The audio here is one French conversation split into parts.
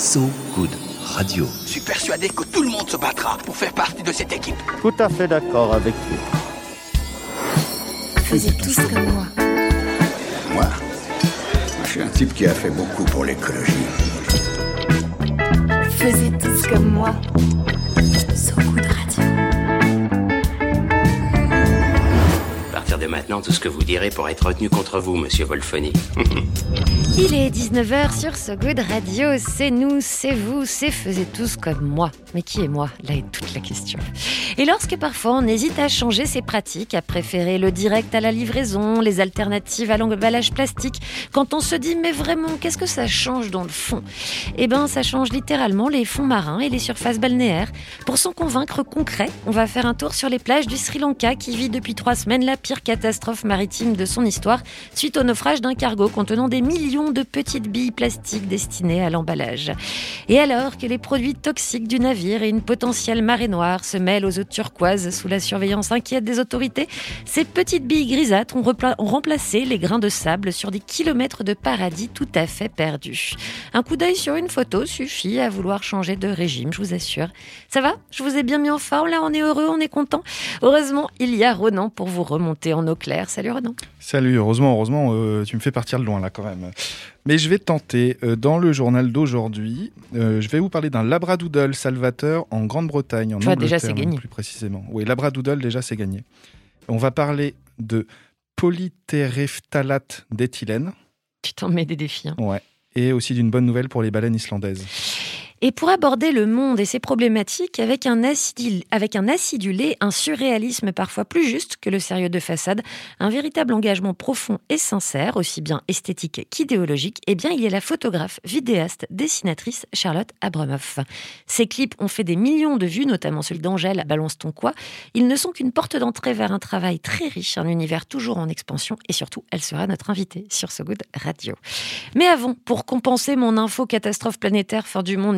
So Good Radio. Je suis persuadé que tout le monde se battra pour faire partie de cette équipe. Tout à fait d'accord avec vous. Faisiez tous comme moi. Moi Je suis un type qui a fait beaucoup pour l'écologie. Faisiez tous comme moi. Maintenant, tout ce que vous direz pourra être retenu contre vous, monsieur Wolfoni. Il est 19h sur So Good Radio. C'est nous, c'est vous, c'est faisez tous comme moi. Mais qui est moi Là est toute la question. Et lorsque parfois on hésite à changer ses pratiques, à préférer le direct à la livraison, les alternatives à l'emballage plastique, quand on se dit mais vraiment qu'est-ce que ça change dans le fond? Eh ben ça change littéralement les fonds marins et les surfaces balnéaires. Pour s'en convaincre concret, on va faire un tour sur les plages du Sri Lanka qui vit depuis trois semaines la pire catastrophe maritime de son histoire suite au naufrage d'un cargo contenant des millions de petites billes plastiques destinées à l'emballage. Et alors que les produits toxiques du navire et une potentielle marée noire se mêlent aux eaux turquoises sous la surveillance inquiète des autorités, ces petites billes grisâtres ont, remplacé les grains de sable sur des kilomètres de paradis tout à fait perdus. Un coup d'œil sur une photo suffit à vouloir changer de régime, je vous assure. Ça va? Je vous ai bien mis en forme là, on est heureux, on est content? Heureusement, il y a Renan pour vous remonter en eau claire. Salut Renan. Salut, heureusement, heureusement, euh, tu me fais partir de loin là quand même. Mais je vais tenter. Euh, dans le journal d'aujourd'hui, euh, je vais vous parler d'un labradoodle salvateur en Grande-Bretagne, en Tu vois, Angleterre, déjà, c'est gagné. plus précisément. Oui, labradoodle déjà c'est gagné. On va parler de polytéréphtalate d'éthylène, Tu t'en mets des défis. hein. ouais, et aussi d'une bonne nouvelle pour les baleines islandaises. Et pour aborder le monde et ses problématiques avec un, acidulé, un surréalisme parfois plus juste que le sérieux de façade, un véritable engagement profond et sincère, aussi bien esthétique qu'idéologique, eh bien il y a la photographe, vidéaste, dessinatrice Charlotte Abramoff. Ses clips ont fait des millions de vues, notamment celui d'Angèle, Balance ton quoi. Ils ne sont qu'une porte d'entrée vers un travail très riche, un univers toujours en expansion, et surtout, elle sera notre invitée sur So Good Radio. Mais avant, pour compenser mon info catastrophe planétaire fin du monde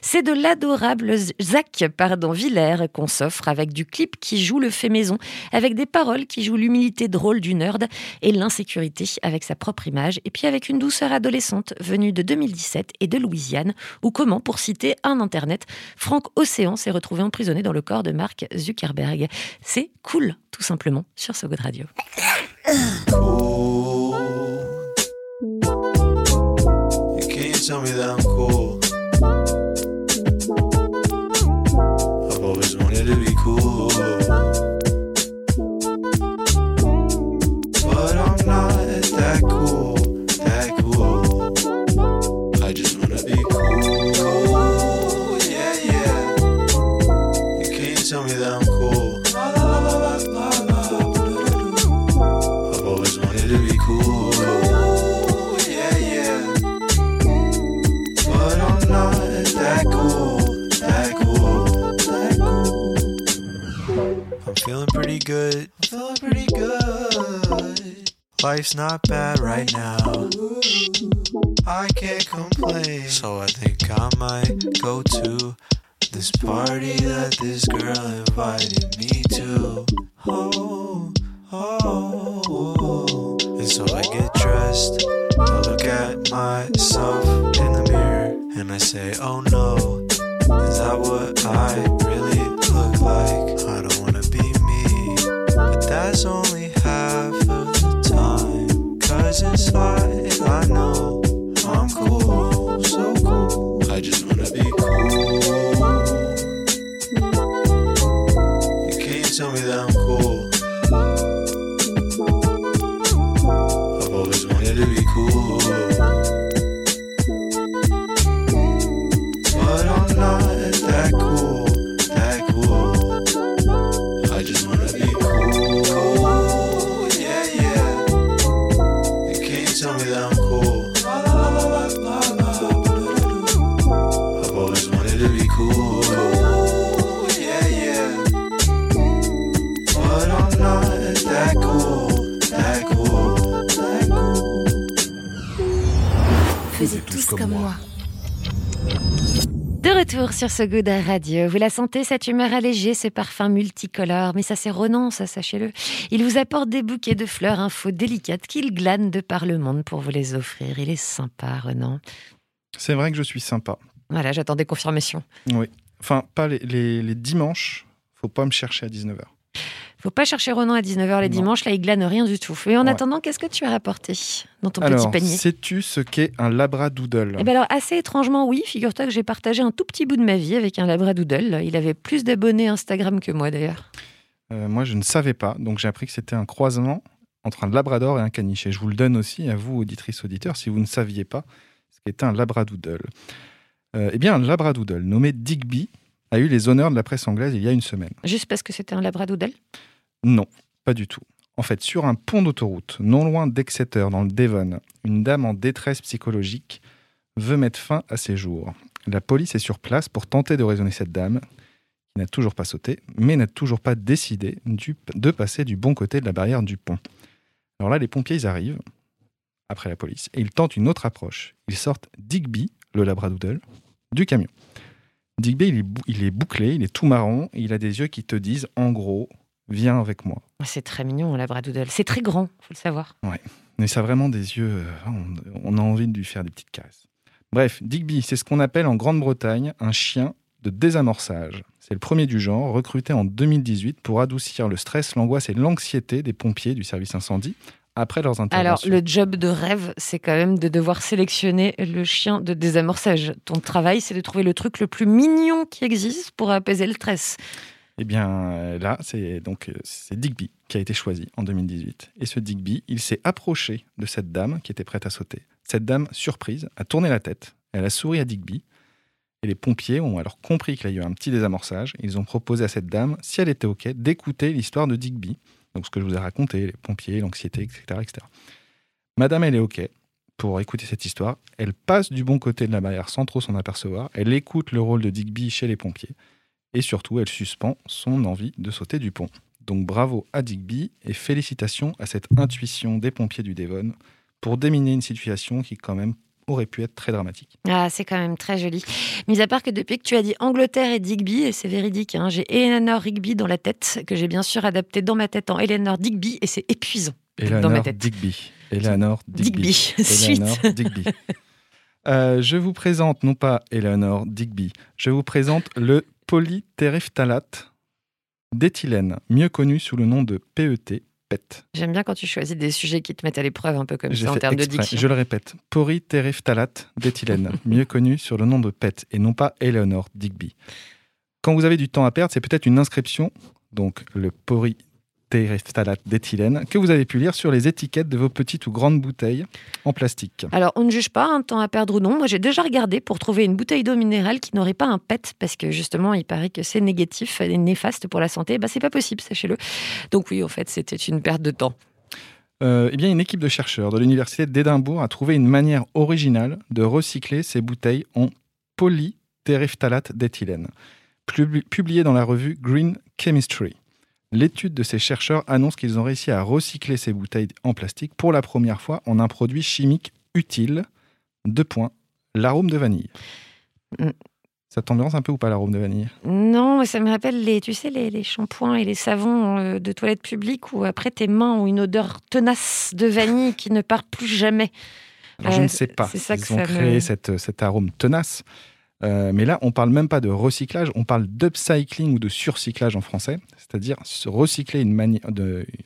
c'est de l'adorable Zach pardon, Villers qu'on s'offre avec du clip qui joue le fait maison, avec des paroles qui jouent l'humilité drôle du nerd et l'insécurité avec sa propre image, et puis avec une douceur adolescente venue de 2017 et de Louisiane, ou comment, pour citer un internet, Franck Océan s'est retrouvé emprisonné dans le corps de Mark Zuckerberg. C'est cool, tout simplement, sur So Good Radio. Life's not bad right now. I can't complain. So I think I might go to this party that this girl invited me to. Oh, oh. And so I get dressed. I look at myself in the mirror and I say, Oh no, is that what I really look like? I don't wanna be me, but that's only satisfied. I know I'm cool. Comme moi. De retour sur ce Good Radio. Vous la sentez, cette humeur allégée, ce parfum multicolore. Mais ça, c'est Renan, ça, sachez-le. Il vous apporte des bouquets de fleurs infos délicates qu'il glane de par le monde pour vous les offrir. Il est sympa, Renan. C'est vrai que je suis sympa. Voilà, j'attendais confirmation. Oui. Enfin, pas les, les, les dimanches, faut pas me chercher à 19h. Faut pas chercher Ronan à 19h les Non. dimanches, là il glane rien du tout. Mais en Ouais. attendant, qu'est-ce que tu as rapporté dans ton Alors, petit panier sais-tu ce qu'est un labradoodle Eh ben alors, assez étrangement, oui. Figure-toi que j'ai partagé un tout petit bout de ma vie avec un labradoodle. Il avait plus d'abonnés Instagram que moi, d'ailleurs. Euh, Moi, je ne savais pas, donc j'ai appris que c'était un croisement entre un labrador et un caniche. Et je vous le donne aussi à vous, auditrices, auditeurs, si vous ne saviez pas ce qu'était un labradoodle. Euh, eh bien, un labradoodle nommé Digby a eu les honneurs de la presse anglaise il y a une semaine. Juste parce que c'était un labradoodle Non, pas du tout. En fait, sur un pont d'autoroute, non loin d'Exeter, dans le Devon, une dame en détresse psychologique veut mettre fin à ses jours. La police est sur place pour tenter de raisonner cette dame, qui n'a toujours pas sauté, mais n'a toujours pas décidé de passer du bon côté de la barrière du pont. Alors là, les pompiers ils arrivent, après la police, et ils tentent une autre approche. Ils sortent Digby, le labradoodle, du camion. Digby, il est, bou- il est bouclé, il est tout marron, et il a des yeux qui te disent, en gros, viens avec moi. C'est très mignon, un labradoodle. C'est très grand, faut le savoir. Mais ça a vraiment des yeux. euh, on, a envie de lui faire des petites caresses. Bref, Digby, c'est ce qu'on appelle en Grande-Bretagne un chien de désamorçage. C'est le premier du genre, recruté en 2018 pour adoucir le stress, l'angoisse et l'anxiété des pompiers du service incendie après leurs Alors, interventions. le job de rêve, c'est quand même de devoir sélectionner le chien de désamorçage. Ton travail, c'est de trouver le truc le plus mignon qui existe pour apaiser le stress. Eh bien, euh, là, c'est donc euh, c'est Digby qui a été choisi en 2018. Et ce Digby, il s'est approché de cette dame qui était prête à sauter. Cette dame, surprise, a tourné la tête. Elle a souri à Digby. Et les pompiers ont alors compris qu'il y a eu un petit désamorçage. Ils ont proposé à cette dame, si elle était OK, d'écouter l'histoire de Digby. Donc, ce que je vous ai raconté, les pompiers, l'anxiété, etc., etc. Madame, elle est OK pour écouter cette histoire. Elle passe du bon côté de la barrière sans trop s'en apercevoir. Elle écoute le rôle de Digby chez les pompiers. Et surtout, elle suspend son envie de sauter du pont. Donc bravo à Digby et félicitations à cette intuition des pompiers du Devon pour déminer une situation qui quand même aurait pu être très dramatique. Ah, c'est quand même très joli. Mis à part que depuis que tu as dit Angleterre et Digby, et c'est véridique, hein, j'ai Eleanor Rigby dans la tête, que j'ai bien sûr adapté dans ma tête en Eleanor Digby, et c'est épuisant dans ma tête. Digby. Eleanor Digby. Digby, suite. Eleanor Digby. Euh, je vous présente non pas Eleanor Digby, je vous présente le polytéréphtalate d'éthylène, mieux connu sous le nom de PET, PET. J'aime bien quand tu choisis des sujets qui te mettent à l'épreuve un peu comme ça en termes de diction. Je le répète, polytéréphtalate d'éthylène, mieux connu sur le nom de PET et non pas Eleanor Digby. Quand vous avez du temps à perdre, c'est peut-être une inscription, donc le polytéréphtalate d'éthylène, que vous avez pu lire sur les étiquettes de vos petites ou grandes bouteilles en plastique. Alors, on ne juge pas, un temps à perdre ou non. Moi, j'ai déjà regardé pour trouver une bouteille d'eau minérale qui n'aurait pas un PET, parce que justement, il paraît que c'est négatif et néfaste pour la santé. Bah, c'est pas possible, sachez-le. Donc oui, en fait, c'était une perte de temps. Euh, eh bien, une équipe de chercheurs de l'université d'Édimbourg a trouvé une manière originale de recycler ces bouteilles en polytéréphtalate d'éthylène, Pub- publiée dans la revue Green Chemistry. L'étude de ces chercheurs annonce qu'ils ont réussi à recycler ces bouteilles en plastique pour la première fois en un produit chimique utile. Deux points, l'arôme de vanille. Mm. Ça t'ambiance un peu ou pas l'arôme de vanille? Non, ça me rappelle les, tu sais, les, les shampoings et les savons euh, de toilette publique où après tes mains ont une odeur tenace de vanille qui ne part plus jamais. Alors, je Euh, ne sais pas. c'est ça Ils que ont ça créé me- cette, cet arôme tenace. Euh, mais là, on parle même pas de recyclage, on parle d'upcycling ou de surcyclage en français, c'est-à-dire recycler,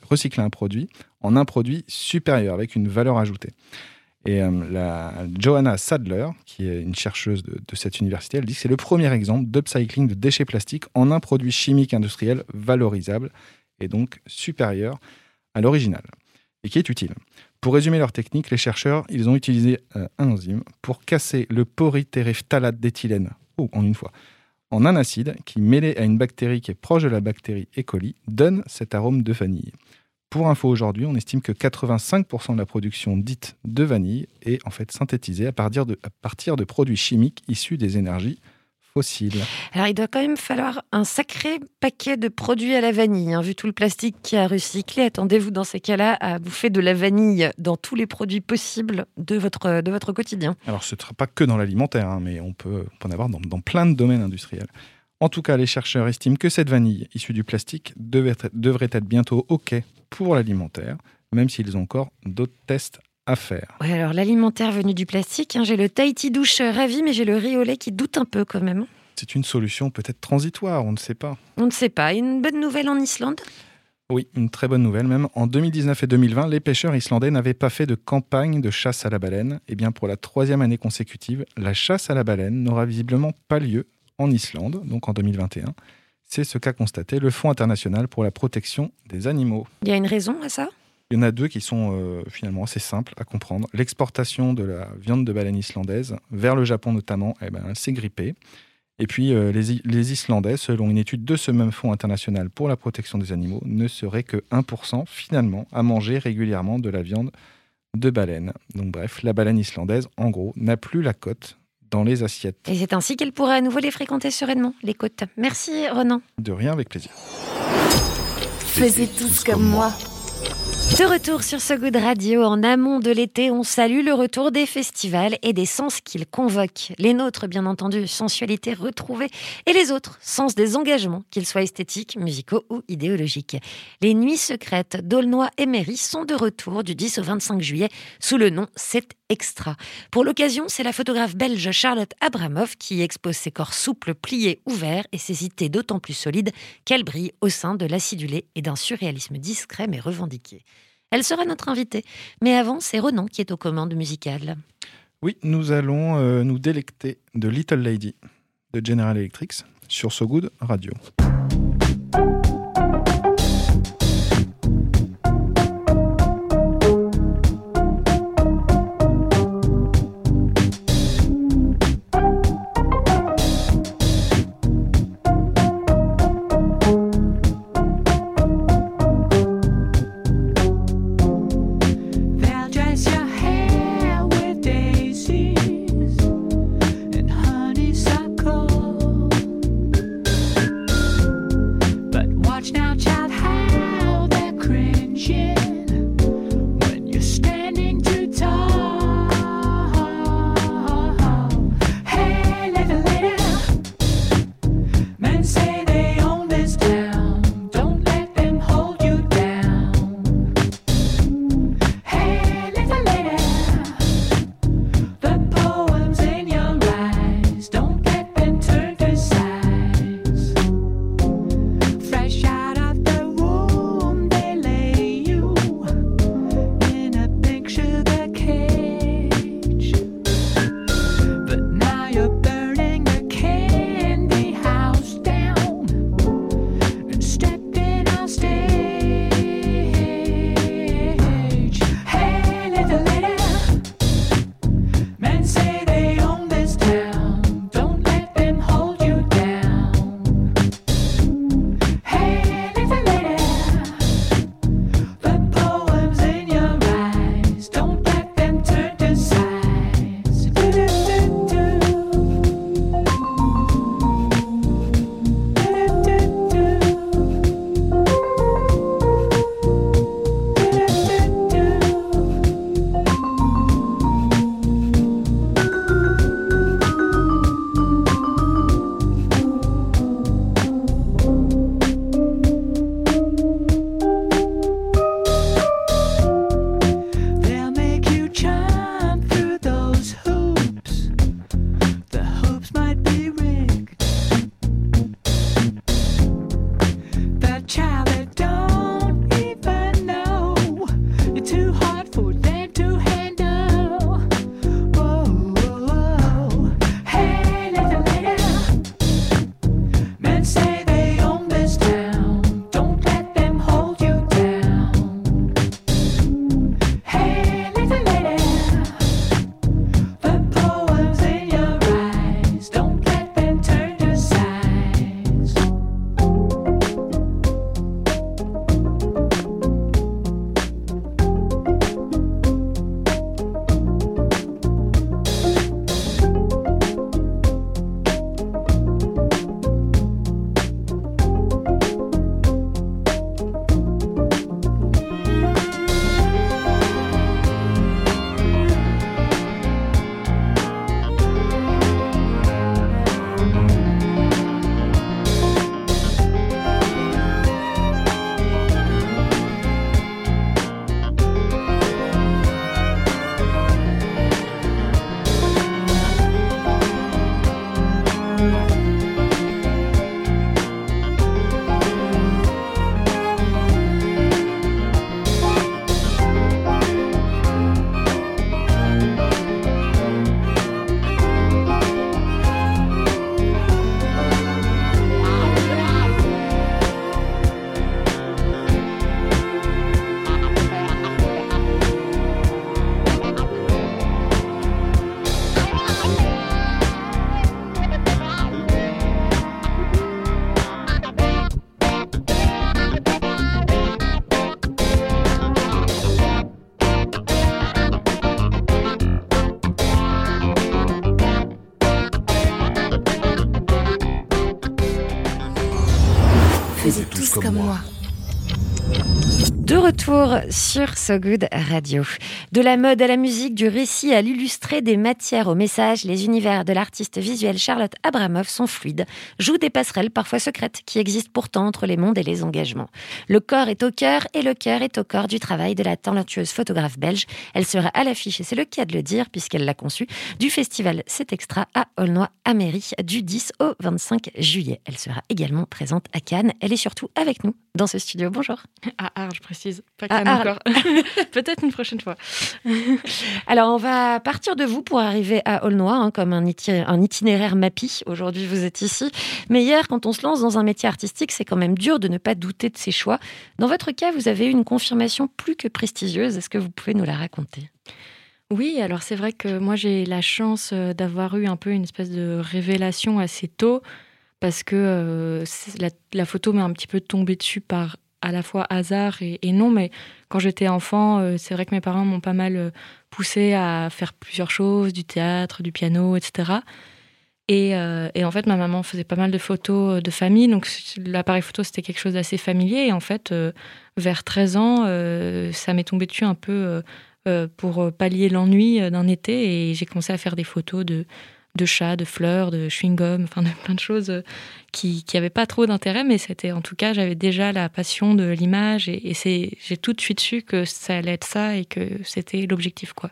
recycler un produit en un produit supérieur avec une valeur ajoutée. Et euh, Johanna Sadler, qui est une chercheuse de cette université, elle dit que c'est le premier exemple d'upcycling de déchets plastiques en un produit chimique industriel valorisable et donc supérieur à l'original et qui est utile. Pour résumer leur technique, les chercheurs ont utilisé euh, un enzyme pour casser le polytéréphtalate d'éthylène oh, en une fois en un acide qui, mêlé à une bactérie qui est proche de la bactérie E. coli, donne cet arôme de vanille. Pour info aujourd'hui, on estime que 85% de la production dite de vanille est en fait synthétisée à partir de produits chimiques issus des énergies fossiles. Alors, il doit quand même falloir un sacré paquet de produits à la vanille. hein. Vu tout le plastique qui a recyclé, attendez-vous dans ces cas-là à bouffer de la vanille dans tous les produits possibles de votre, de votre quotidien. Alors, ce ne sera pas que dans l'alimentaire, hein, mais on peut, on peut en avoir dans, dans plein de domaines industriels. En tout cas, les chercheurs estiment que cette vanille issue du plastique être- devrait être bientôt OK pour l'alimentaire, même s'ils ont encore d'autres tests à faire. Ouais, alors l'alimentaire venu du plastique, hein, j'ai le Tahiti douche euh, ravi, mais j'ai le riz au lait qui doute un peu quand même. C'est une solution peut-être transitoire, on ne sait pas. On ne sait pas. Une bonne nouvelle en Islande? Oui, une très bonne nouvelle même. En 2019 et 2020, les pêcheurs islandais n'avaient pas fait de campagne de chasse à la baleine. Et bien pour la troisième année consécutive, la chasse à la baleine n'aura visiblement pas lieu en Islande, donc en 2021. C'est ce qu'a constaté le Fonds international pour la protection des animaux. Il y a une raison à ça? Il y en a deux qui sont euh, finalement assez simples à comprendre. L'exportation de la viande de baleine islandaise vers le Japon notamment, eh ben, elle s'est grippée. Et puis euh, les, les Islandais, selon une étude de ce même Fonds international pour la protection des animaux, ne seraient que 1% finalement à manger régulièrement de la viande de baleine. Donc bref, la baleine islandaise, en gros, n'a plus la cote dans les assiettes. Et c'est ainsi qu'elle pourra à nouveau les fréquenter sereinement, les côtes. Merci Ronan. De rien avec plaisir. Faisez tous comme moi. De retour sur ce goût de radio, en amont de l'été, on salue le retour des festivals et des sens qu'ils convoquent. Les nôtres, bien entendu, sensualité retrouvée, et les autres, sens des engagements, qu'ils soient esthétiques, musicaux ou idéologiques. Les Nuits secrètes d'Aulnoy et Méry sont de retour du 10 au 25 juillet sous le nom C'est Extra. Pour l'occasion, c'est la photographe belge Charlotte Abramov qui expose ses corps souples, pliés, ouverts et ses idées d'autant plus solides qu'elles brillent au sein de l'acidulé et d'un surréalisme discret mais revendiqué. Elle sera notre invitée. Mais avant, c'est Renan qui est aux commandes musicales. Oui, nous allons euh, nous délecter de Little Lady de General Electric sur So Good Radio. Retour sur So Good Radio. De la mode à la musique, du récit à l'illustré, des matières au message, les univers de l'artiste visuelle Charlotte Abramoff sont fluides, jouent des passerelles parfois secrètes qui existent pourtant entre les mondes et les engagements. Le corps est au cœur et le cœur est au corps du travail de la talentueuse photographe belge. Elle sera à l'affiche, et c'est le cas de le dire puisqu'elle l'a conçu, du festival C'est Extra à Aulnoy à Mairie du 10 au 25 juillet. Elle sera également présente à Cannes. Elle est surtout avec nous dans ce studio. Bonjour. À Arles, je précise. Pas Arles. encore. Peut-être une prochaine fois. Alors, on va partir de vous pour arriver à Aulnoy, hein, comme un, iti- un itinéraire MAPI. Aujourd'hui, vous êtes ici. Mais hier, quand on se lance dans un métier artistique, c'est quand même dur de ne pas douter de ses choix. Dans votre cas, vous avez eu une confirmation plus que prestigieuse. Est-ce que vous pouvez nous la raconter? Oui, alors c'est vrai que moi j'ai la chance euh, d'avoir eu un peu une espèce de révélation assez tôt parce que euh, la, la photo m'est un petit peu tombée dessus par à la fois hasard et, non, mais quand j'étais enfant, euh, c'est vrai que mes parents m'ont pas mal euh, poussé à faire plusieurs choses, du théâtre, du piano, etc. Et, euh, et en fait, ma maman faisait pas mal de photos de famille, donc l'appareil photo c'était quelque chose d'assez familier. Et en fait, vers 13 ans, ça m'est tombé dessus un peu pour pallier l'ennui d'un été et j'ai commencé à faire des photos de, de chats, de fleurs, de chewing-gum, enfin de plein de choses euh, qui n'avaient pas trop d'intérêt, mais c'était en tout cas, j'avais déjà la passion de l'image et, et c'est, j'ai tout de suite su que ça allait être ça et que c'était l'objectif. quoi.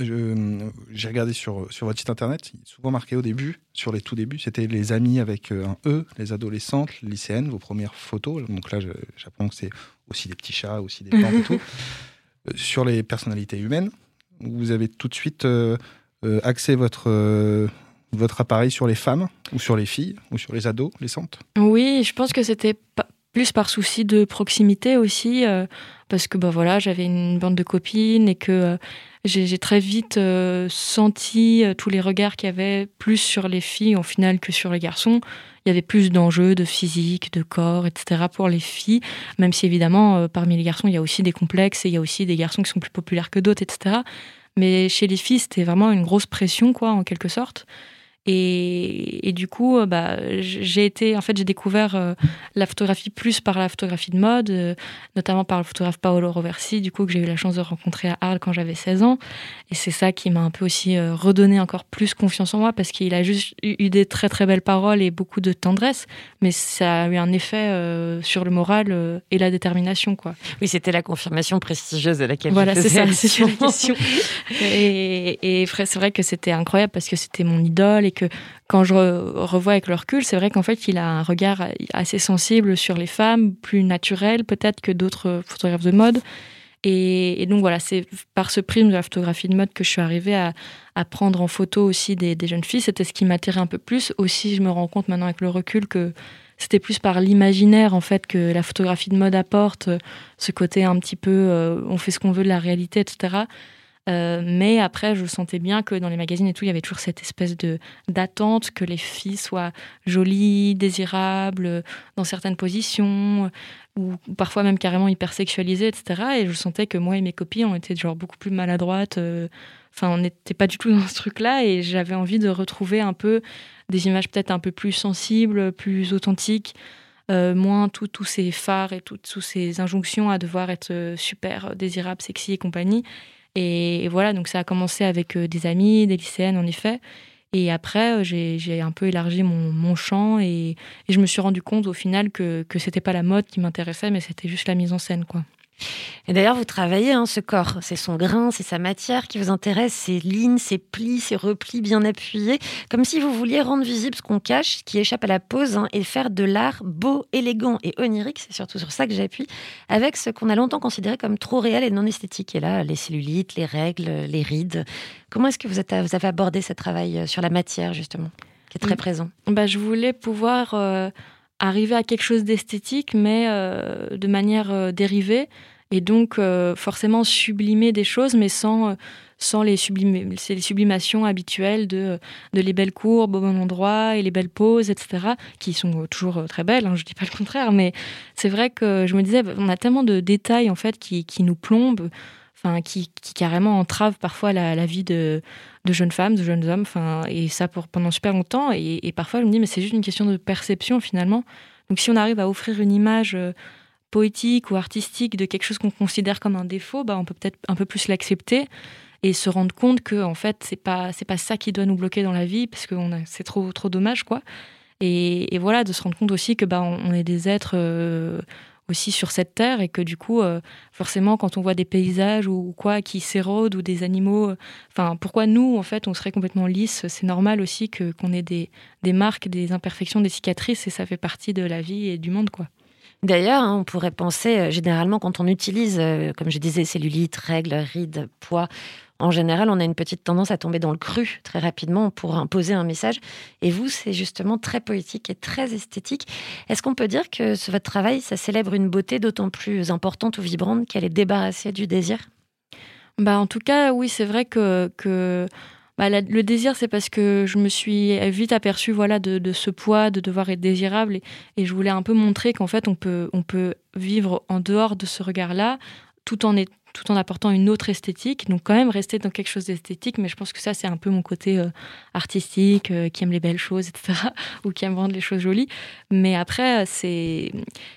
J'ai regardé sur, sur votre site internet, souvent marqué au début, sur les tout débuts, c'était les amis avec euh, un E, les adolescentes, les lycéennes, vos premières photos. Donc là, j'apprends que c'est aussi des petits chats, aussi des plantes et tout. Euh, Sur les personnalités humaines, vous avez tout de suite euh, euh, axé votre, euh, votre appareil sur les femmes, ou sur les filles, ou sur les adolescentes Oui, je pense que c'était plus par souci de proximité aussi, euh, parce que bah voilà, j'avais une bande de copines et que euh, j'ai très vite senti tous les regards qu'il y avait plus sur les filles au final que sur les garçons. Il y avait plus d'enjeux de physique, de corps, etc. pour les filles, même si évidemment parmi les garçons il y a aussi des complexes et il y a aussi des garçons qui sont plus populaires que d'autres, etc. Mais chez les filles c'était vraiment une grosse pression quoi en quelque sorte. Et, et du coup, euh, bah, j'ai été, en fait, j'ai découvert euh, la photographie plus par la photographie de mode, euh, notamment par le photographe Paolo Roversi, du coup, que j'ai eu la chance de rencontrer à Arles quand j'avais 16 ans. Et c'est ça qui m'a un peu aussi redonné encore plus confiance en moi, parce qu'il a juste eu, eu des très très belles paroles et beaucoup de tendresse, mais ça a eu un effet sur le moral et la détermination, quoi. Oui, c'était la confirmation prestigieuse à laquelle Voilà, c'est ça, c'est ça la question. Et, et c'est vrai que c'était incroyable parce que c'était mon idole et que quand je re- revois avec le recul, c'est vrai qu'en fait, il a un regard assez sensible sur les femmes, plus naturel peut-être que d'autres photographes de mode. Et, donc voilà, c'est par ce prisme de la photographie de mode que je suis arrivée à, prendre en photo aussi des, jeunes filles. C'était ce qui m'attirait un peu plus. Aussi, je me rends compte maintenant avec le recul que c'était plus par l'imaginaire en fait que la photographie de mode apporte, ce côté un petit peu euh, on fait ce qu'on veut de la réalité, etc. Euh, mais après, je sentais bien que dans les magazines et tout, il y avait toujours cette espèce de d'attente que les filles soient jolies, désirables, euh, dans certaines positions, euh, ou parfois même carrément hyper sexualisées, etc. Et je sentais que moi et mes copines, on était genre beaucoup plus maladroites. Enfin, on n'était pas du tout dans ce truc-là, et j'avais envie de retrouver un peu des images peut-être un peu plus sensibles, plus authentiques. euh, moins tous ces phares et toutes ces injonctions à devoir être super désirable, sexy et compagnie. Et, voilà, donc ça a commencé avec euh, des amis, des lycéennes en effet. Et après, euh, j'ai j'ai un peu élargi mon, mon champ et, et je me suis rendu compte au final que, que c'était pas la mode qui m'intéressait, mais c'était juste la mise en scène. quoi. Et d'ailleurs, vous travaillez hein, ce corps. C'est son grain, c'est sa matière qui vous intéresse, ses lignes, ses plis, ses replis bien appuyés. Comme si vous vouliez rendre visible ce qu'on cache, ce qui échappe à la pose, hein, et faire de l'art beau, élégant et onirique. C'est surtout sur ça que j'appuie, avec ce qu'on a longtemps considéré comme trop réel et non esthétique. Et là, les cellulites, les règles, les rides. Comment est-ce que vous, êtes, vous avez abordé ce travail euh, sur la matière, justement, qui est très Mm. présent? Bah, Je voulais pouvoir euh, arriver à quelque chose d'esthétique, mais euh, de manière euh, dérivée. Et donc, euh, forcément, sublimer des choses, mais sans, sans les, les sublimations habituelles de, de les belles courbes au bon endroit et les belles poses, etc., qui sont toujours très belles, hein, je dis pas le contraire, mais c'est vrai que je me disais, on a tellement de détails, en fait, qui, qui nous plombent, enfin, qui, qui carrément entravent parfois la, vie de, de jeunes femmes, de jeunes hommes, enfin, et ça pour, pendant super longtemps. Et, parfois, je me dis, mais c'est juste une question de perception, finalement. Donc si on arrive à offrir une image euh, poétique ou artistique de quelque chose qu'on considère comme un défaut, bah, on peut peut-être un peu plus l'accepter et se rendre compte que en fait c'est pas c'est pas ça qui doit nous bloquer dans la vie parce que c'est trop trop dommage quoi. Et, voilà de se rendre compte aussi que bah on, on est des êtres euh, aussi sur cette terre et que du coup euh, forcément quand on voit des paysages ou quoi qui s'érodent ou des animaux euh, enfin pourquoi nous en fait on serait complètement lisse c'est normal aussi que qu'on ait des, des marques des imperfections des cicatrices et ça fait partie de la vie et du monde quoi. D'ailleurs, hein, on pourrait penser, euh, généralement, quand on utilise, comme je disais, cellulite, règles, rides, poids, en général, on a une petite tendance à tomber dans le cru très rapidement pour imposer un message. Et vous, c'est justement très poétique et très esthétique. Est-ce qu'on peut dire que ce, votre travail, ça célèbre une beauté d'autant plus importante ou vibrante qu'elle est débarrassée du désir? Bah, en tout cas, oui, c'est vrai que, bah, le désir, c'est parce que je me suis vite aperçue voilà, de, ce poids, de devoir être désirable. Et, et je voulais un peu montrer qu'en fait, on peut, on peut vivre en dehors de ce regard-là, tout en, est- tout en apportant une autre esthétique. Donc, quand même, rester dans quelque chose d'esthétique. Mais je pense que ça, c'est un peu mon côté euh, artistique, euh, qui aime les belles choses, etc. ou qui aime rendre les choses jolies. Mais après, c'est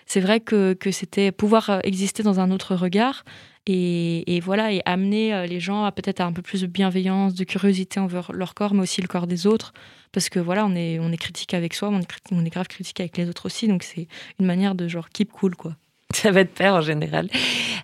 c'est vrai que, que c'était pouvoir euh, exister dans un autre regard. Et, et voilà, et amener euh, les gens à peut-être à un peu plus de bienveillance, de curiosité envers leur corps, mais aussi le corps des autres. Parce que voilà, on est, on est critique avec soi, on est, on est grave critique avec les autres aussi. Donc c'est une manière de genre keep cool, quoi. Ça va de pair en général.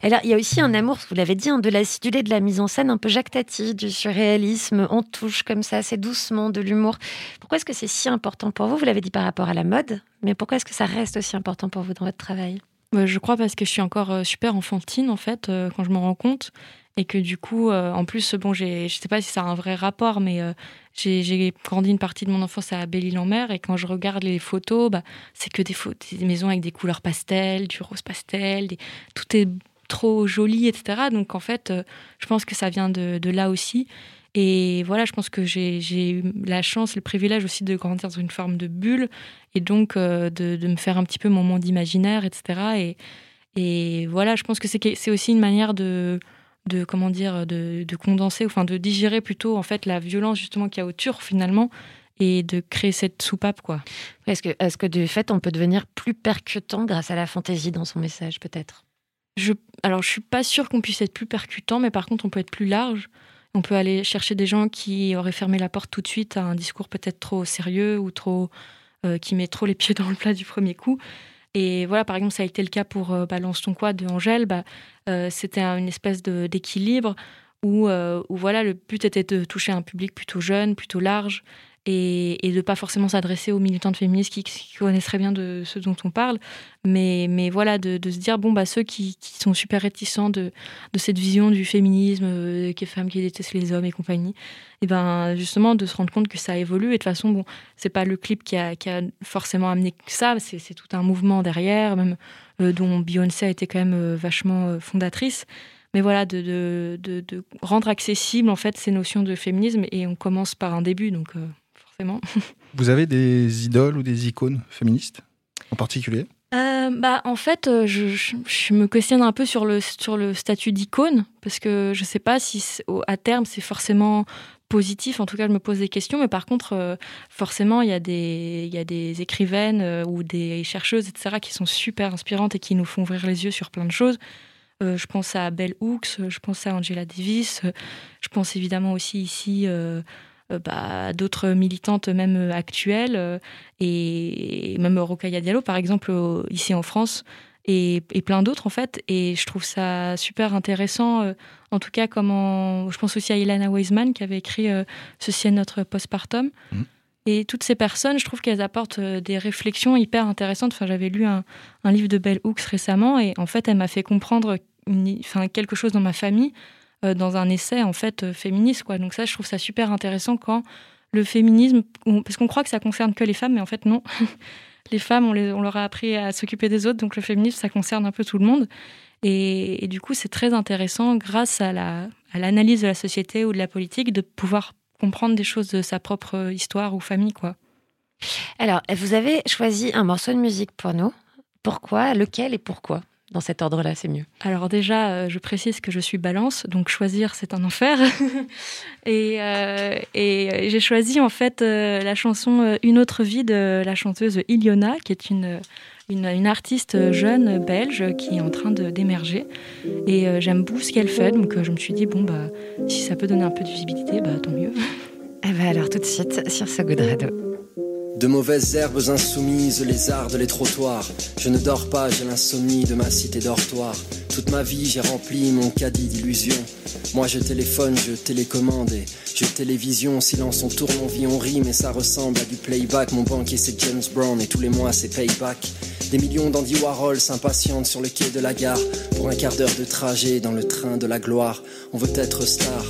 Alors, il y a aussi un amour, vous l'avez dit, hein, de l'acidulé, de la mise en scène, un peu Jacques Tati, du surréalisme. On touche comme ça, assez doucement, de l'humour. Pourquoi est-ce que c'est si important pour vous? Vous l'avez dit par rapport à la mode, mais pourquoi est-ce que ça reste aussi important pour vous dans votre travail? Euh, Je crois parce que je suis encore euh, super enfantine en fait euh, quand je me rends compte et que du coup euh, en plus bon je sais pas si ça a un vrai rapport mais euh, j'ai grandi une partie de mon enfance à Belle-Île-en-Mer et quand je regarde les photos bah c'est que des, des maisons avec des couleurs pastel du rose pastel tout est trop joli etc donc en fait euh, je pense que ça vient de, là aussi et voilà, je pense que j'ai eu la chance, le privilège aussi de grandir dans une forme de bulle et donc de, de me faire un petit peu mon monde imaginaire, etc. Et, et voilà, je pense que- c'est aussi une manière de, de comment dire, de, de condenser, enfin de digérer plutôt en fait la violence justement qu'il y a autour finalement et de créer cette soupape quoi. Est-ce que, est-ce que du fait, on peut devenir plus percutant grâce à la fantaisie dans son message, peut-être? Je, alors, je suis pas sûre qu'on puisse être plus percutant, mais par contre, on peut être plus large. On peut aller chercher des gens qui auraient fermé la porte tout de suite à un discours peut-être trop sérieux ou trop euh, qui met trop les pieds dans le plat du premier coup. Et voilà, par exemple, ça a été le cas pour euh, Balance ton quoi de Angèle. Bah, euh, C'était un- une espèce d'équilibre où, euh, où voilà, le but était de toucher un public plutôt jeune, plutôt large, et, et de pas forcément s'adresser aux militants féministes qui, qui connaisseraient bien de ce dont on parle, mais, mais voilà, de, se dire, bon, bah, ceux qui, sont super réticents de, cette vision du féminisme, euh, qui est femme qui déteste les hommes et compagnie, et ben justement de se rendre compte que ça évolue. Et de toute façon, bon, c'est pas le clip qui a, forcément amené ça, c'est tout un mouvement derrière, même euh, dont Beyoncé a été quand même euh, vachement fondatrice. Mais voilà, de, rendre accessible en fait ces notions de féminisme et on commence par un début, donc forcément. Vous avez des idoles ou des icônes féministes en particulier? Euh, bah, en fait, euh, je, je- je me questionne un peu sur le, sur le statut d'icône, parce que je sais pas si à terme c'est forcément positif. En tout cas, je me pose des questions, mais par contre, euh, forcément, il y, a des- il y a des écrivaines euh, ou des chercheuses, etc., qui sont super inspirantes et qui nous font ouvrir les yeux sur plein de choses. Je pense à Bell Hooks, je pense à Angela Davis, je pense évidemment aussi ici bah, à d'autres militantes même euh, actuelles, euh, et même Rokhaya Diallo par exemple ici en France, et, et plein d'autres en fait. Et je trouve ça super intéressant, euh, en tout cas comment... Je pense aussi à Ilana Weisman qui avait écrit euh, Ceci est notre postpartum. Mhm. Et toutes ces personnes, je trouve qu'elles apportent euh, des réflexions hyper intéressantes. Enfin, j'avais lu un, un livre de Bell Hooks récemment et en fait, elle m'a fait comprendre une- enfin, quelque chose dans ma famille euh, dans un essai en fait euh, féministe. Quoi. Donc ça, je trouve ça super intéressant quand le féminisme, parce qu'on croit que ça concerne que les femmes, mais en fait non. les femmes, on, leur a appris à s'occuper des autres, donc le féminisme, ça concerne un peu tout le monde. Et, et du coup, c'est très intéressant, grâce à la- l'analyse de la société ou de la politique, de pouvoir comprendre des choses de sa propre histoire ou famille. quoi. Alors, vous avez choisi un morceau de musique pour nous. Pourquoi? Lequel et pourquoi? Dans cet ordre-là, c'est mieux. Alors déjà, euh, je précise que je suis balance, donc choisir, c'est un enfer. et euh, et, euh, j'ai choisi en fait euh, la chanson Une autre vie de la chanteuse Iliona, qui est une, une, une artiste jeune belge qui est en train de- d'émerger. Et euh, j'aime beaucoup ce qu'elle fait, donc je me suis dit, bon, bah, si ça peut donner un peu de visibilité, bah, tant mieux. Eh ben alors tout de suite sur ce Good Radio. De mauvaises herbes insoumises, les ardes, les trottoirs. Je ne dors pas, j'ai l'insomnie de ma cité dortoir. Toute ma vie, j'ai rempli mon caddie d'illusions. Moi, je téléphone, je télécommande et je télévision. Silence, on tourne, on vit, on rit, mais ça ressemble à du playback. Mon banquier, c'est James Brown et tous les mois, c'est payback. Des millions d'Andy Warhol s'impatientent sur le quai de la gare pour un quart d'heure de trajet dans le train de la gloire. On veut être star.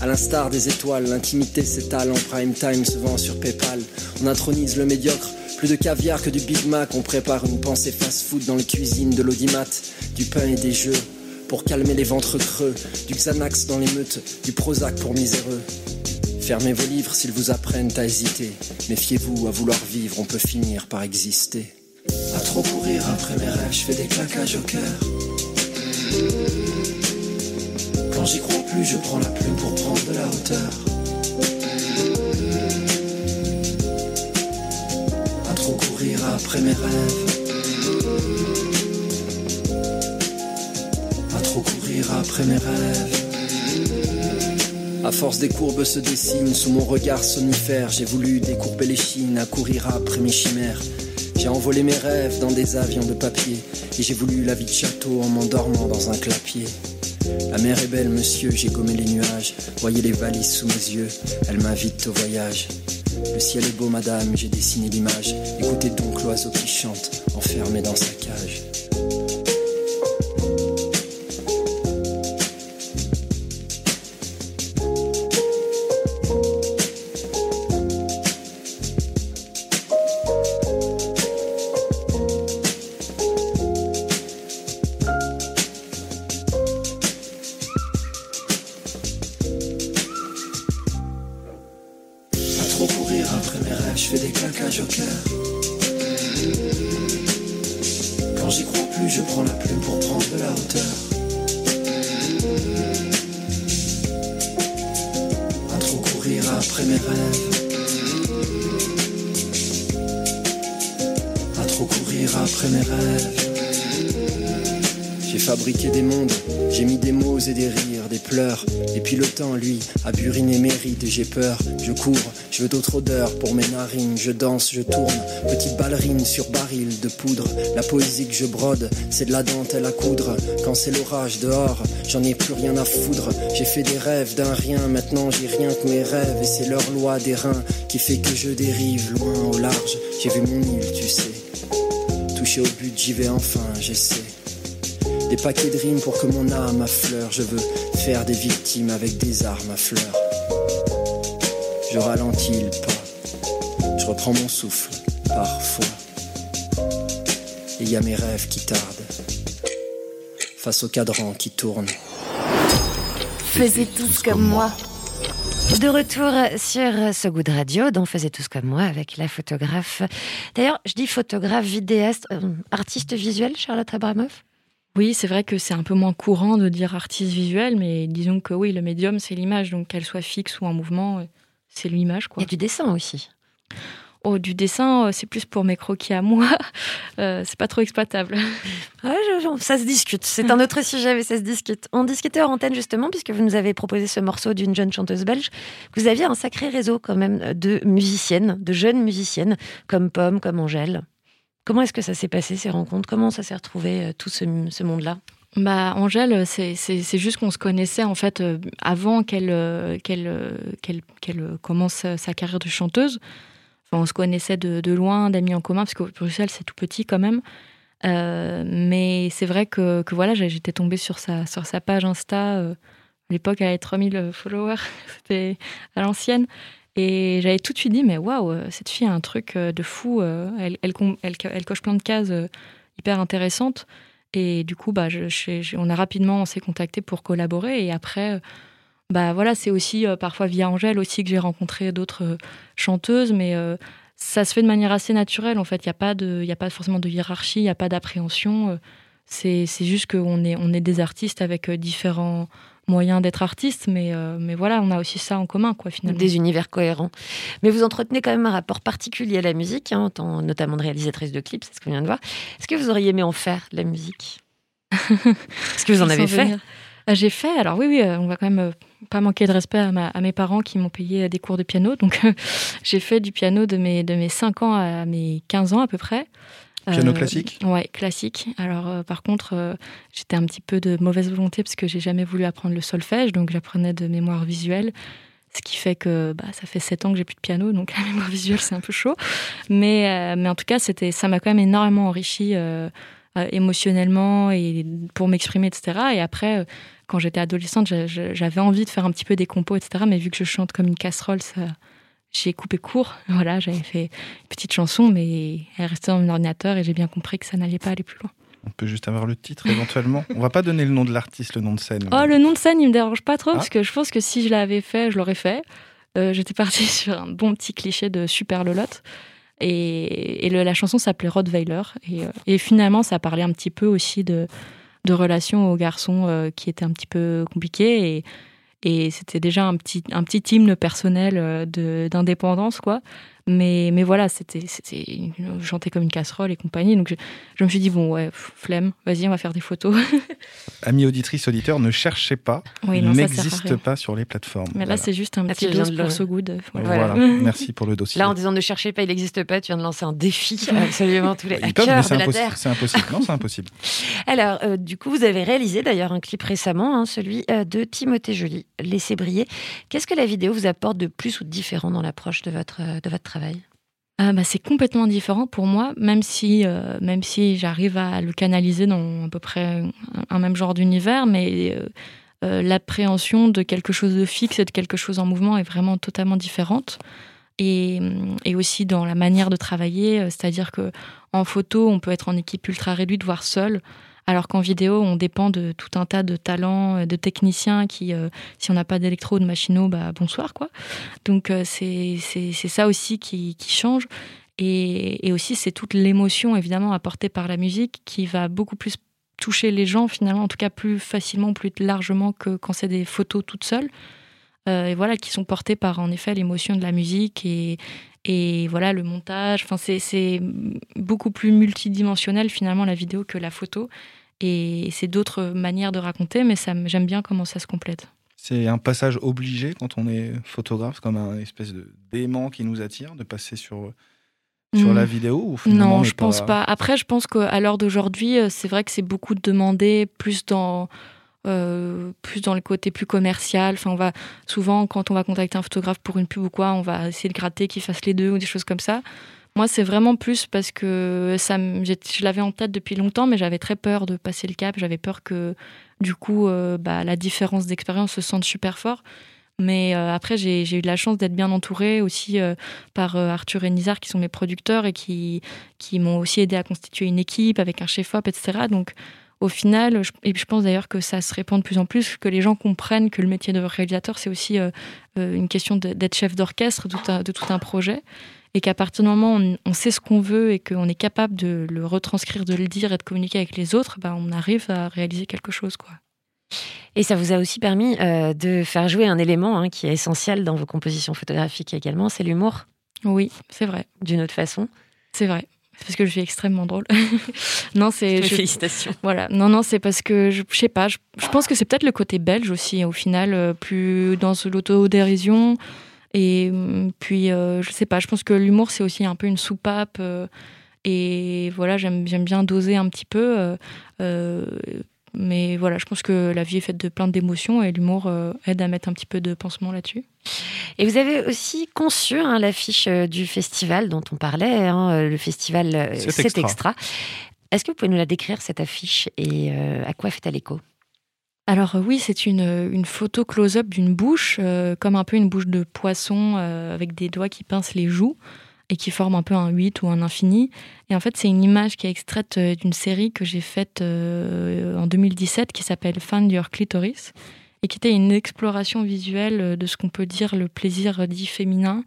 À l'instar des étoiles, l'intimité s'étale en prime time, se sur PayPal. On intronise le médiocre, plus de caviar que du Big Mac. On prépare une pensée fast-food dans les cuisines de l'audimat, du pain et des jeux pour calmer les ventres creux, du Xanax dans l'émeute, du Prozac pour miséreux. Fermez vos livres s'ils vous apprennent à hésiter. Méfiez-vous, à vouloir vivre, on peut finir par exister. À trop courir après mes rêves, je fais des claquages au cœur. Quand j'y crois plus, je prends la plume pour prendre de la hauteur. Après mes rêves. À trop courir après mes rêves. À force des courbes se dessinent sous mon regard somnifère. J'ai voulu décourber les chines à courir après mes chimères. J'ai envolé mes rêves dans des avions de papier. Et j'ai voulu la vie de château en m'endormant dans un clapier. La mer est belle, monsieur, j'ai gommé les nuages. Voyez les valises sous mes yeux, elle m'invite au voyage. Le ciel est beau, madame, j'ai dessiné l'image. Écoutez donc l'oiseau qui chante, enfermé dans sa cage. Quand j'y crois plus, je prends la plume pour prendre de la hauteur. À trop courir après mes rêves. À trop courir après mes rêves. J'ai fabriqué des mondes, j'ai mis des mots et des rires, des pleurs. Et puis le temps, lui, a buriné mes rides. J'ai peur, je cours, je veux d'autres odeurs pour mes narines. Je danse, je tourne, petite ballerine sur baril de poudre. La poésie que je brode, c'est de la dentelle à coudre. Quand c'est l'orage dehors, j'en ai plus rien à foudre. J'ai fait des rêves d'un rien, maintenant j'ai rien que mes rêves. Et c'est leur loi des reins qui fait que je dérive loin au large. J'ai vu mon île, tu sais. Touché au but, j'y vais enfin, j'essaie. Des paquets de rimes pour que mon âme affleure. Je veux faire des victimes avec des armes à fleurs. Je ralentis le pas. Je reprends mon souffle, parfois. Et y a mes rêves qui tardent. Face au cadran qui tourne. Faisez tous comme moi. De retour sur ce goût de radio dont faisait tous comme moi avec la photographe. D'ailleurs, je dis photographe, vidéaste, euh, artiste visuel, Charlotte Abramoff? Oui, c'est vrai que c'est un peu moins courant de dire artiste visuel, mais disons que oui, le médium, c'est l'image, donc qu'elle soit fixe ou en mouvement, euh, c'est l'image. Il y a du dessin aussi. Oh, du dessin, euh, c'est plus pour mes croquis à moi. Euh, c'est pas trop exploitable. Ouais, je- ça se discute. C'est un autre sujet, mais ça se discute. On discutait hors antenne justement, puisque vous nous avez proposé ce morceau d'une jeune chanteuse belge. Vous aviez un sacré réseau quand même de musiciennes, de jeunes musiciennes, comme Pomme, comme Angèle. Comment est-ce que ça s'est passé ces rencontres? Comment ça s'est retrouvé euh, tout ce, ce monde-là? Bah, Angèle, c'est- juste qu'on se connaissait en fait euh, avant qu'elle euh, qu'elle qu'elle, euh, commence euh, sa carrière de chanteuse. Enfin, on se connaissait de, de loin, d'amis en commun, parce que Bruxelles c'est tout petit quand même. Mais c'est vrai que, que voilà, j'étais tombée sur sa, sur sa page Insta. à l'époque, elle avait 3000 followers, c'était à l'ancienne. Et j'avais tout de suite dit, mais waouh, cette fille a un truc de fou. Elle, elle, coche plein de cases hyper intéressantes. Et du coup, bah, on a rapidement on s'est contacté pour collaborer. Et après, euh, bah voilà, c'est aussi euh, parfois via Angèle aussi que j'ai rencontré d'autres euh, chanteuses, mais ça se fait de manière assez naturelle. En fait, il n'y a pas de, y a pas forcément de hiérarchie, il n'y a pas d'appréhension. c'est juste qu'on est, on est des artistes avec différents moyen d'être artiste, mais, euh, mais voilà, on a aussi ça en commun, quoi, finalement. Des univers cohérents. Mais vous entretenez quand même un rapport particulier à la musique, hein, en tant notamment de réalisatrice de clips, c'est ce qu'on vient de voir. Est-ce que vous auriez aimé en faire la musique? Est-ce que vous en avez fait? venir. Ah, J'ai fait, alors oui, oui, euh, on va quand même euh, pas manquer de respect à, ma- à mes parents qui m'ont payé des cours de piano. Donc, j'ai fait du piano de mes, de mes 5 ans à mes 15 ans à peu près. Piano classique Ouais, classique. Alors, euh, par contre, euh, j'étais un petit peu de mauvaise volonté parce que j'ai jamais voulu apprendre le solfège, donc j'apprenais de mémoire visuelle. Ce qui fait que bah, ça fait 7 ans que j'ai plus de piano, donc la mémoire visuelle, c'est un peu chaud. Mais, euh, mais en tout cas, c'était, ça m'a quand même énormément enrichi euh, euh, émotionnellement et pour m'exprimer, etc. Et après, euh, quand j'étais adolescente, j'a- j'a- j'avais envie de faire un petit peu des compos, etc. Mais vu que je chante comme une casserole, ça, j'ai coupé court. Voilà, j'avais fait une petite chanson, mais elle restait dans mon ordinateur et j'ai bien compris que ça n'allait pas aller plus loin. On peut juste avoir le titre éventuellement. On va pas donner le nom de l'artiste, le nom de scène. Oh, le nom de scène, il me dérange pas trop Ah. parce que je pense que si je l'avais fait, je l'aurais fait. Euh, J'étais partie sur un bon petit cliché de Super Lolotte. Et, et le- la chanson s'appelait Rottweiler. Et, euh, et finalement, ça parlait un petit peu aussi de, de relations aux garçons euh, qui étaient un petit peu compliquées. Et, et c'était déjà un petit, un petit hymne personnel euh, d'indépendance, quoi. Mais, mais voilà, c'était c'était chanter comme une casserole et compagnie. Donc je, je me suis dit, bon, ouais, pff, flemme, vas-y, on va faire des photos. Amis auditrices, auditeurs, ne cherchez pas. Oui, Il n'existe pas sur les plateformes. Mais là, Voilà. c'est juste un petit tu viens dos de le- pour So Good. Voilà. Voilà. Merci pour le dossier. Là, en disant ne cherchez pas, il n'existe pas, tu viens de lancer un défi à absolument tous les Ils hackers de la Terre. c'est impossible. Non, c'est impossible. Alors, euh, du coup, vous avez réalisé d'ailleurs un clip récemment, hein, celui euh, de Timothée Joly, Laissez briller. Qu'est-ce que la vidéo vous apporte de plus ou de différent dans l'approche de votre, euh, de votre Ah, bah, c'est complètement différent pour moi, même si, euh, même si j'arrive à le canaliser dans à peu près un, même genre d'univers, mais euh, euh, l'appréhension de quelque chose de fixe et de quelque chose en mouvement est vraiment totalement différente. Et, et aussi dans la manière de travailler, c'est-à-dire que en photo, on peut être en équipe ultra réduite, voire seul, alors qu'en vidéo, on dépend de tout un tas de talents, euh, de techniciens qui, euh, si on n'a pas d'électro ou de machinaux, bah bonsoir quoi. Donc euh, c'est ça aussi qui, qui change. Et, aussi, c'est toute l'émotion évidemment apportée par la musique qui va beaucoup plus toucher les gens finalement, en tout cas plus facilement, plus largement que quand c'est des photos toutes seules. Et voilà, qui sont portées par en effet l'émotion de la musique et, et voilà le montage. Enfin, c'est- beaucoup plus multidimensionnel finalement la vidéo que la photo. Et c'est d'autres manières de raconter, mais j'aime bien comment ça se complète. C'est un passage obligé quand on est photographe, comme un espèce de d'aimant qui nous attire, de passer sur, sur Hmm. la vidéo ou Non, je pense pas. Après, je pense qu'à l'heure d'aujourd'hui, euh, c'est vrai que c'est beaucoup demandé plus dans euh, plus dans le côté plus commercial. Enfin, on va souvent quand on va contacter un photographe pour une pub ou quoi, on va essayer de gratter qu'il fasse les deux ou des choses comme ça. Moi, c'est vraiment plus parce que ça, je l'avais en tête depuis longtemps, mais j'avais très peur de passer le cap. J'avais peur que, du coup, euh, bah, la différence d'expérience se sente super fort. Mais euh, après, j'ai eu de la chance d'être bien entourée aussi par Arthur et Nizar, qui sont mes producteurs et qui, qui m'ont aussi aidé à constituer une équipe avec un chef-op, etc. Donc, au final, je, et je pense d'ailleurs que ça se répand de plus en plus, que les gens comprennent que le métier de réalisateur, c'est aussi euh, euh, une question d'être chef d'orchestre de, tout un- de tout un projet. Et qu'à partir du moment où on, on sait ce qu'on veut et qu'on est capable de le retranscrire, de le dire et de communiquer avec les autres, bah, on arrive à réaliser quelque chose. Quoi. Et ça vous a aussi permis euh, de faire jouer un élément hein, qui est essentiel dans vos compositions photographiques également, c'est l'humour. Oui, c'est vrai. D'une autre façon. C'est vrai. C'est parce que je suis extrêmement drôle. non, c'est. Félicitations. Voilà. Non, non, c'est parce que je, je sais pas. Je, je pense que c'est peut-être le côté belge aussi, au final, euh, plus dans l'autodérision. Et hum, puis, euh, je sais pas. Je pense que l'humour, c'est aussi un peu une soupape. euh, et voilà, j'aime bien doser un petit peu. euh, mais voilà, je pense que la vie est faite de plein d'émotions et l'humour aide à mettre un petit peu de pansement là-dessus. Et vous avez aussi conçu hein, l'affiche euh, du festival dont on parlait, hein, euh, le festival euh, C'est extra. extra. Est-ce que vous pouvez nous la décrire, cette affiche, et euh, à quoi fait-elle écho Alors oui, c'est une, une photo close-up d'une bouche, euh, comme un peu une bouche de poisson euh, avec des doigts qui pincent les joues et qui forment un peu un 8 ou un infini. Et en fait, c'est une image qui est extraite d'une série que j'ai faite euh, en 2017 qui s'appelle Find Your Clitoris et qui était une exploration visuelle euh, de ce qu'on peut dire le plaisir dit féminin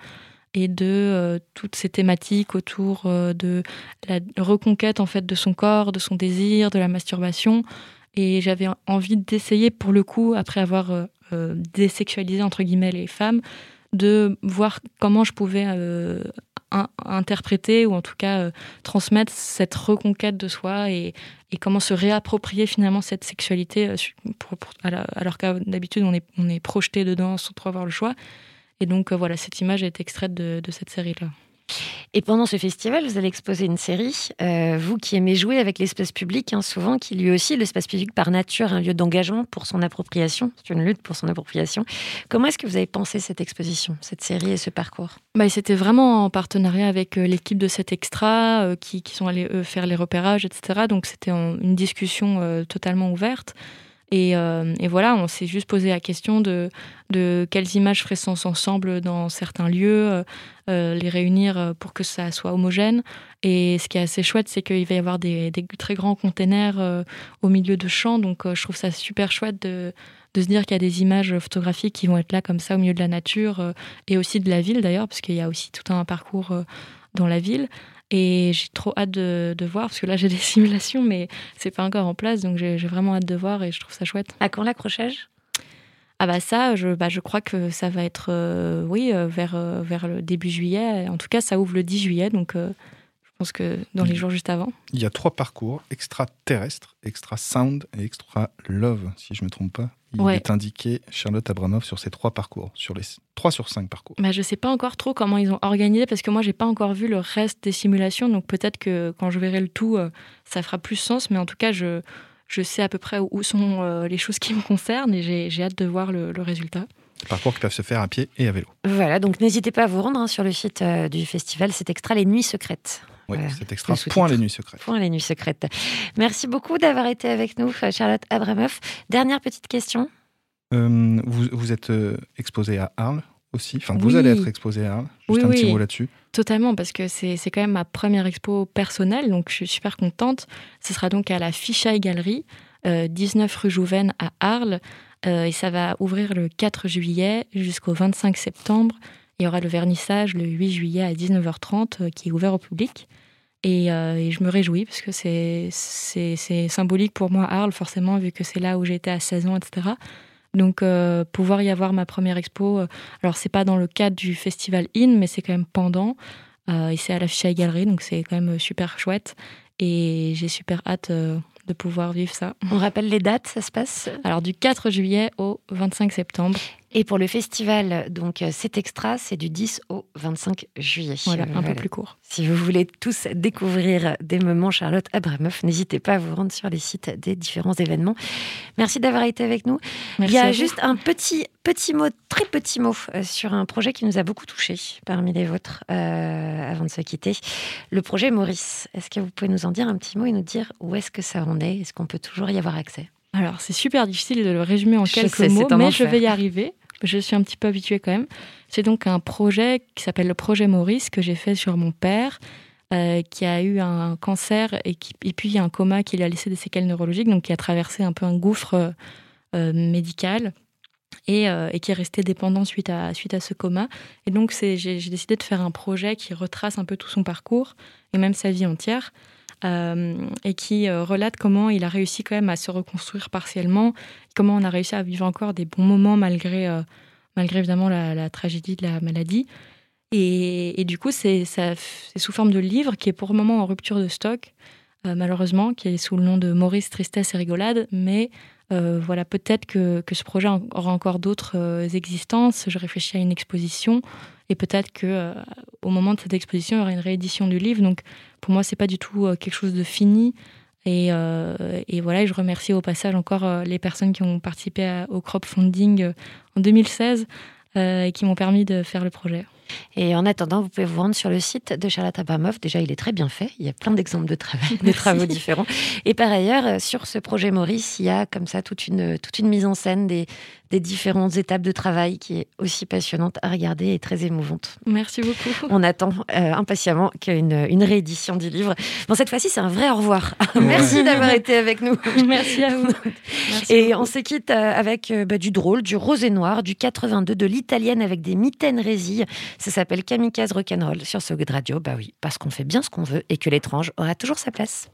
et de euh, toutes ces thématiques autour euh, de la reconquête en fait de son corps, de son désir, de la masturbation. Et j'avais envie d'essayer, pour le coup, après avoir désexualisé, entre guillemets, les femmes, de voir comment je pouvais in- interpréter ou en tout cas euh, transmettre cette reconquête de soi et, comment se réapproprier finalement cette sexualité euh, alors qu'à d'habitude on est, on est projeté dedans sans trop avoir le choix. Et donc euh, voilà, cette image est extraite de, de cette série-là. Et pendant ce festival, vous allez exposer une série, euh, vous qui aimez jouer avec l'espace public, hein, souvent, qui lui aussi, l'espace public par nature, un lieu d'engagement pour son appropriation, c'est une lutte pour son appropriation. Comment est-ce que vous avez pensé cette exposition, cette série et ce parcours? Bah, c'était vraiment en partenariat avec euh, l'équipe de cet extra euh, qui, qui sont allés eux, faire les repérages, etc. Donc c'était une discussion totalement ouverte. Et, euh, et voilà, on s'est juste posé la question de, quelles images feraient sens ensemble dans certains lieux, euh, euh, les réunir pour que ça soit homogène. Et ce qui est assez chouette, c'est qu'il va y avoir des, très grands containers au milieu de champs. Donc je trouve ça super chouette de, de se dire qu'il y a des images photographiques qui vont être là comme ça au milieu de la nature et aussi de la ville d'ailleurs, parce qu'il y a aussi tout un parcours dans la ville. Et j'ai trop hâte de, de voir, parce que là j'ai des simulations, mais c'est pas encore en place, donc j'ai vraiment hâte de voir et je trouve ça chouette. À quand l'accrochage? Ah bah ça, je, bah je crois que ça va être, euh, oui, euh, vers, euh, vers le début juillet. En tout cas, ça ouvre le 10 juillet, donc euh, je pense que dans les jours juste avant. Il y a trois parcours extra terrestre, extra sound et extra love, si je ne me trompe pas. Il Ouais. est indiqué Charlotte Abramov sur ces trois parcours, sur les trois sur cinq parcours. Bah, je sais pas encore trop comment ils ont organisé parce que moi j'ai pas encore vu le reste des simulations donc peut-être que quand je verrai le tout euh, ça fera plus sens mais en tout cas je, je sais à peu près où sont euh, les choses qui me concernent et j'ai j'ai hâte de voir le, le résultat. Des parcours qui peuvent se faire à pied et à vélo. Voilà, donc n'hésitez pas à vous rendre hein, sur le site euh, du festival, c'est extra Les Nuits Secrètes. Oui, Voilà, c'est extra. le. Point les nuits secrètes. Point les nuits secrètes. Merci beaucoup d'avoir été avec nous, Charlotte Abramoff. Dernière petite question. Euh, vous, vous êtes euh, exposé à Arles aussi. Enfin, vous Oui. allez être exposé à Arles. Juste Oui, un petit mot là-dessus. Totalement, parce que c'est c'est quand même ma première expo personnelle, donc je suis super contente. Ce sera donc à la Fichaille Galerie, euh, 19 rue Jouven à Arles, euh, et ça va ouvrir le 4 juillet jusqu'au 25 septembre. Il y aura le vernissage le 8 juillet à 19h30 euh, qui est ouvert au public. Et, euh, et je me réjouis parce que c'est- c'est c'est symbolique pour moi, Arles, forcément, vu que c'est là où été à 16 ans, etc. Donc, euh, pouvoir y avoir ma première expo, euh, alors c'est pas dans le cadre du festival IN, mais c'est quand même pendant. Euh, et c'est à la Fichaille Galerie, donc c'est quand même super chouette. Et j'ai super hâte de pouvoir vivre ça. On rappelle les dates, ça se passe? Alors, du 4 juillet au 25 septembre. Et pour le festival, donc euh, c'est extra, c'est du 10 au 25 juillet. Voilà, un peu plus court. Si vous voulez tous découvrir des moments Charlotte Abramoff, n'hésitez pas à vous rendre sur les sites des différents événements. Merci d'avoir été avec nous. Merci Il y a vous. juste un petit, petit mot, très petit mot, euh, sur un projet qui nous a beaucoup touchés parmi les vôtres euh, avant de se quitter. Le projet Maurice. Est-ce que vous pouvez nous en dire un petit mot et nous dire où est-ce que ça en est? Est-ce qu'on peut toujours y avoir accès? Alors, c'est super difficile de le résumer en Je quelques sais, mots, mais enfer. je vais y arriver. Je suis un petit peu habituée quand même. C'est donc un projet qui s'appelle le projet Maurice que j'ai fait sur mon père, euh, qui a eu un cancer et, qui, et puis un coma qui lui a laissé des séquelles neurologiques, donc qui a traversé un peu un gouffre euh, médical. Et, euh, et qui est resté dépendant suite à, suite à ce coma. Et donc, j'ai décidé de faire un projet qui retrace un peu tout son parcours et même sa vie entière. Euh, et qui euh, relate comment il a réussi quand même à se reconstruire partiellement, comment on a réussi à vivre encore des bons moments malgré, euh, malgré évidemment la, tragédie de la maladie. Et, du coup, c'est sous forme de livre qui est pour le moment en rupture de stock, malheureusement, qui est sous le nom de Maurice Tristesse et Rigolade. Mais voilà, peut-être que, ce projet aura encore d'autres existences. Je réfléchis à une exposition et peut-être que euh, au moment de cette exposition, il y aura une réédition du livre. Donc pour moi, c'est pas du tout euh, quelque chose de fini. Et, euh, et voilà, je remercie au passage encore les personnes qui ont participé à- au crowdfunding en 2016 euh, et qui m'ont permis de faire le projet. Et en attendant, vous pouvez vous rendre sur le site de Charlotte Abramoff. Déjà, il est très bien fait. Il y a plein d'exemples de, travaux différents. Et par ailleurs, euh, sur ce projet Maurice, il y a comme ça toute une, toute une mise en scène des, des différentes étapes de travail qui est aussi passionnante à regarder et très émouvante. Merci beaucoup. On attend euh, impatiemment qu'une une réédition du livre. Bon, cette fois-ci, c'est un vrai au revoir. Merci d'avoir été avec nous. Merci à vous. Merci Et beaucoup. on se quitte euh, avec euh, bah, du drôle, du rose et noir, du 82, de l'italienne avec des mitaines résilles. Ça s'appelle Kamikaze Rock'n'Roll sur So Good Radio. Bah oui, parce qu'on fait bien ce qu'on veut et que l'étrange aura toujours sa place.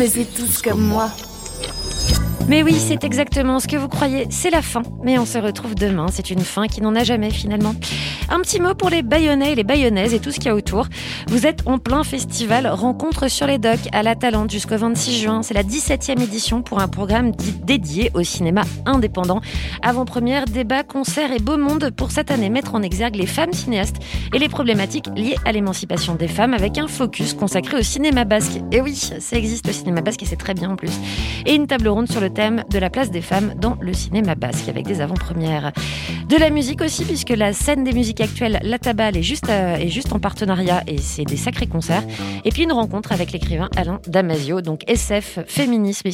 Faisez tous comme moi. Mais oui, c'est exactement ce que vous croyez. C'est la fin. Mais on se retrouve demain. C'est une fin qui n'en a jamais finalement. Un petit mot pour les Bayonnais et les Bayonnaises et tout ce qu'il y a Vous êtes en plein festival Rencontre sur les docks à la Talente jusqu'au 26 juin. C'est la 17e édition pour un programme dédié au cinéma indépendant. Avant-première, débat, concerts et beau monde pour cette année mettre en exergue les femmes cinéastes et les problématiques liées à l'émancipation des femmes avec un focus consacré au cinéma basque. Et oui, ça existe le cinéma basque et c'est très bien en plus. Et une table ronde sur le thème de la place des femmes dans le cinéma basque avec des avant-premières. De la musique aussi puisque la scène des musiques actuelles, La Tabale, euh, est juste en partenariat et c'est des sacrés concerts. Et puis une rencontre avec l'écrivain Alain Damasio, donc SF, féminisme et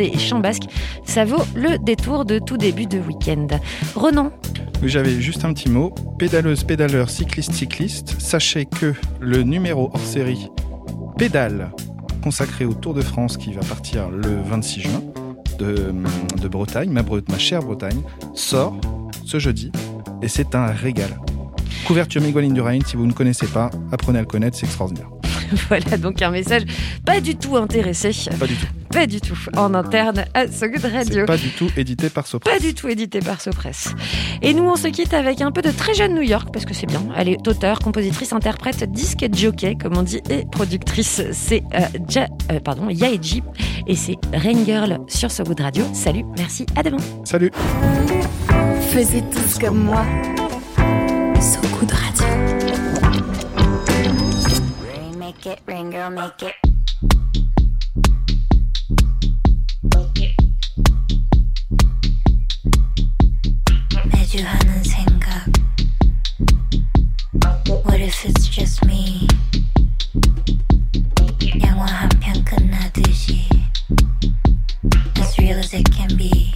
et chant basque. Ça vaut le détour de tout début de week-end. Ronan, Oui, J'avais juste un petit mot. Pédaleuse, pédaleur, cycliste, cycliste. Sachez que le numéro hors série Pédale, consacré au Tour de France qui va partir le 26 juin de, Bretagne, ma, Bre- ma chère Bretagne, sort ce jeudi et c'est un régal. Couverture Miguel Indurain, si vous ne connaissez pas, apprenez à le connaître, c'est extraordinaire. voilà donc un message pas du tout intéressé. Pas du tout. Pas du tout. En interne à So Good Radio. Pas du tout édité par Sopra. Pas du tout édité par Sopress. Et nous, on se quitte avec un peu de très jeune New York, parce que c'est bien. Elle est auteure, compositrice, interprète, disque jockey, comme on dit, et productrice. C'est euh, Ja- euh, pardon, Yaeji, et c'est Rain Girl sur So Good Radio. Salut, merci, à demain. Salut. Faisez tous comme moi. So make it, rain, girl, make it. 매주하는 생각. What if it's just me? 영화 한 편 끝나듯이. As real as it can be.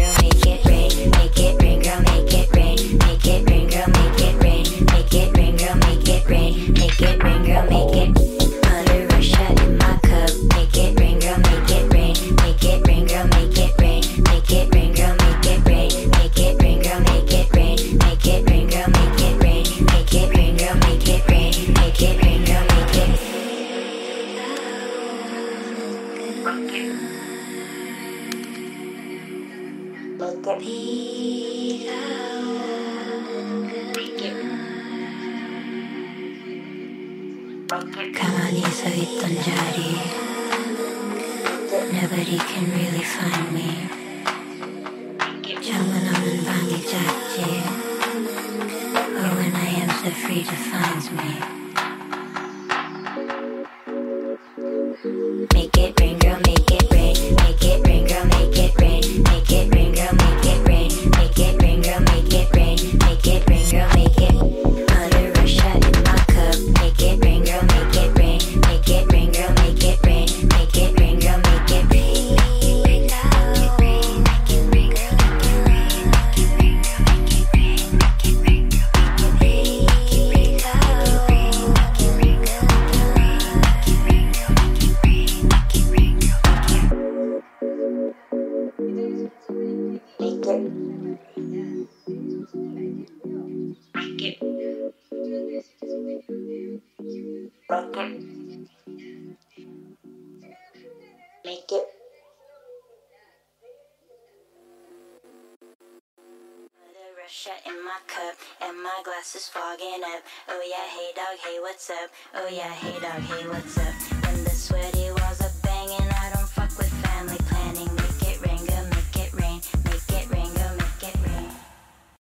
Blanket. Kamani Savi Tanjari. Nobody can really find me. When oh, I am so free defines me. glass is fogging up. Oh yeah, hey dog, hey what's up? Oh yeah, hey dog, hey what's up? When the sweaty walls are banging, I don't.